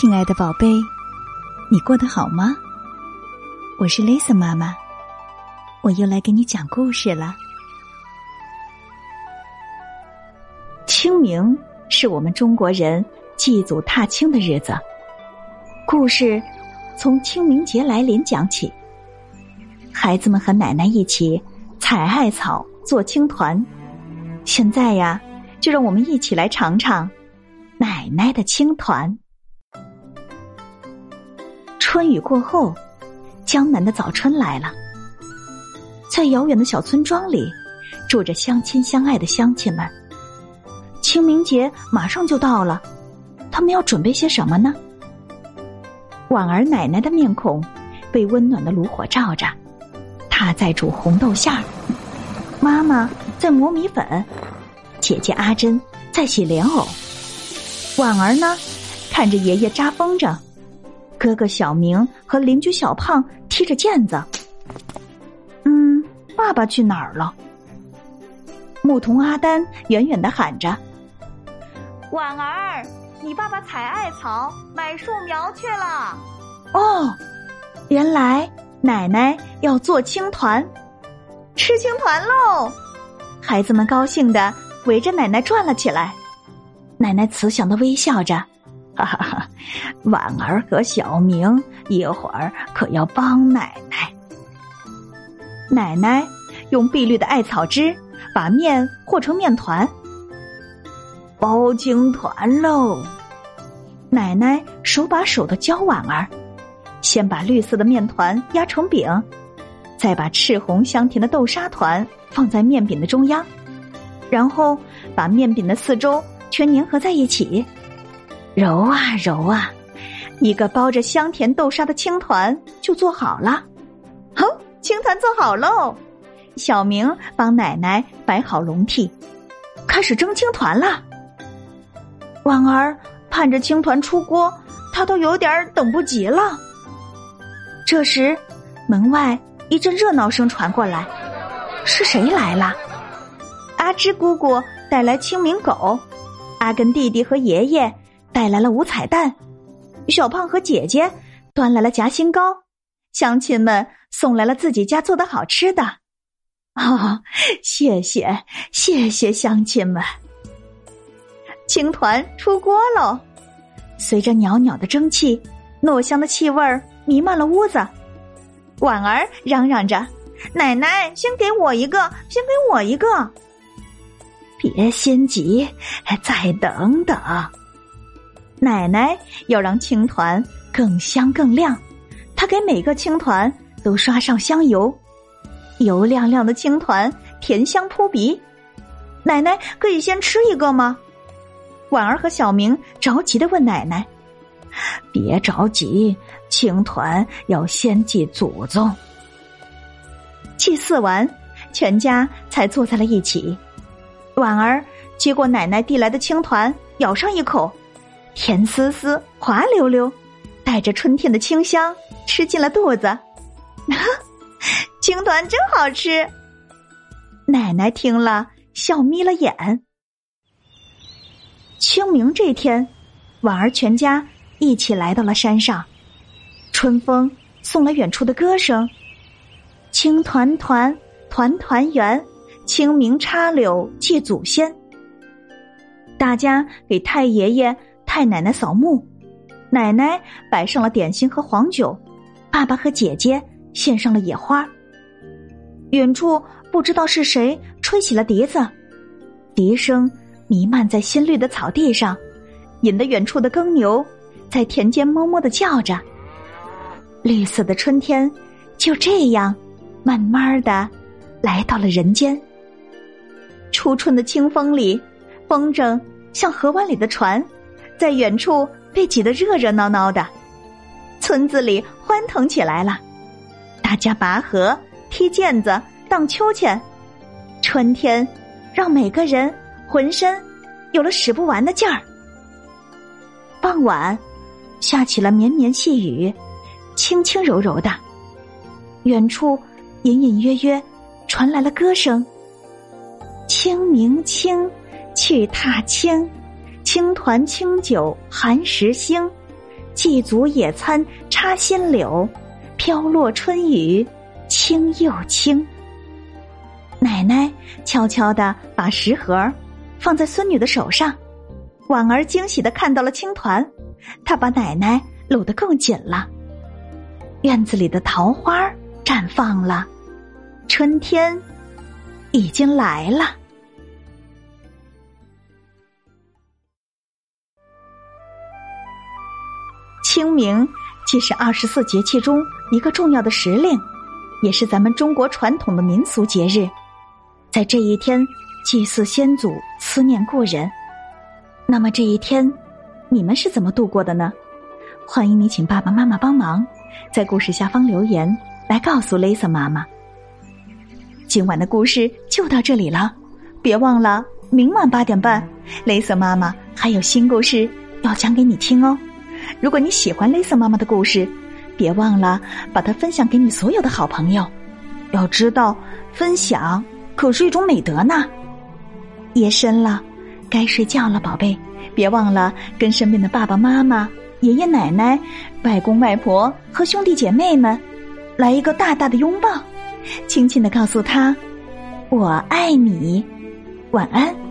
亲爱的宝贝，你过得好吗？我是 Lisa 妈妈，我又来给你讲故事了。清明是我们中国人祭祖踏青的日子，故事从清明节来临讲起。孩子们和奶奶一起采艾草做青团，现在呀，就让我们一起来尝尝奶奶的青团。春雨过后，江南的早春来了。在遥远的小村庄里，住着相亲相爱的乡亲们。清明节马上就到了，他们要准备些什么呢？婉儿奶奶的面孔被温暖的炉火照着，她在煮红豆馅儿，妈妈在磨米粉，姐姐阿珍在洗莲藕，婉儿呢，看着爷爷扎风筝。哥哥小明和邻居小胖踢着毽子。嗯，爸爸去哪儿了？牧童阿丹远远的喊着：“婉儿，你爸爸采艾草、买树苗去了。”哦，原来奶奶要做青团，吃青团喽！孩子们高兴的围着奶奶转了起来。奶奶慈祥的微笑着。哈哈哈，婉儿和小明一会儿可要帮奶奶。奶奶用碧绿的艾草汁把面和成面团，包青团喽！奶奶手把手的教婉儿，先把绿色的面团压成饼，再把赤红香甜的豆沙团放在面饼的中央，然后把面饼的四周全粘合在一起。揉啊揉啊，一个包着香甜豆沙的青团就做好了。哼，青团做好喽！小明帮奶奶摆好笼屉，开始蒸青团了。婉儿盼着青团出锅，他都有点等不及了。这时，门外一阵热闹声传过来，是谁来了？阿芝姑姑带来清明狗，阿根弟弟和爷爷。带来了五彩蛋，小胖和姐姐端来了夹心糕，乡亲们送来了自己家做的好吃的。哦，谢谢谢谢乡亲们！青团出锅喽，随着袅袅的蒸汽，糯香的气味儿弥漫了屋子。婉儿嚷嚷着：“奶奶，先给我一个，先给我一个！”别心急，再等等。奶奶要让青团更香更亮，她给每个青团都刷上香油，油亮亮的青团甜香扑鼻。奶奶可以先吃一个吗？婉儿和小明着急的问奶奶：“别着急，青团要先祭祖宗。”祭祀完，全家才坐在了一起。婉儿接过奶奶递来的青团，咬上一口。甜丝丝、滑溜溜，带着春天的清香，吃进了肚子。青团真好吃。奶奶听了，笑眯了眼。清明这天，婉儿全家一起来到了山上。春风送来远处的歌声：“青团团，团团圆，清明插柳祭祖先。”大家给太爷爷。太奶奶扫墓，奶奶摆上了点心和黄酒，爸爸和姐姐献上了野花。远处不知道是谁吹起了笛子，笛声弥漫在新绿的草地上，引得远处的耕牛在田间哞哞的叫着。绿色的春天就这样慢慢的来到了人间。初春的清风里，风筝像河湾里的船。在远处被挤得热热闹闹的，村子里欢腾起来了。大家拔河、踢毽子、荡秋千，春天让每个人浑身有了使不完的劲儿。傍晚，下起了绵绵细雨，轻轻柔柔的。远处隐隐约约传来了歌声：“清明清，去踏青。”青团清酒寒食兴，祭祖野餐插新柳，飘落春雨清又清。奶奶悄悄的把食盒放在孙女的手上，婉儿惊喜的看到了青团，她把奶奶搂得更紧了。院子里的桃花绽放了，春天已经来了。清明既是二十四节气中一个重要的时令，也是咱们中国传统的民俗节日。在这一天，祭祀先祖，思念故人。那么这一天，你们是怎么度过的呢？欢迎你请爸爸妈妈帮忙，在故事下方留言来告诉 Lisa 妈妈。今晚的故事就到这里了，别忘了明晚八点半，Lisa 妈妈还有新故事要讲给你听哦。如果你喜欢 Lisa 妈妈的故事，别忘了把它分享给你所有的好朋友。要知道，分享可是一种美德呢。夜深了，该睡觉了，宝贝，别忘了跟身边的爸爸妈妈、爷爷奶奶、外公外婆和兄弟姐妹们来一个大大的拥抱，轻轻的告诉他：“我爱你。”晚安。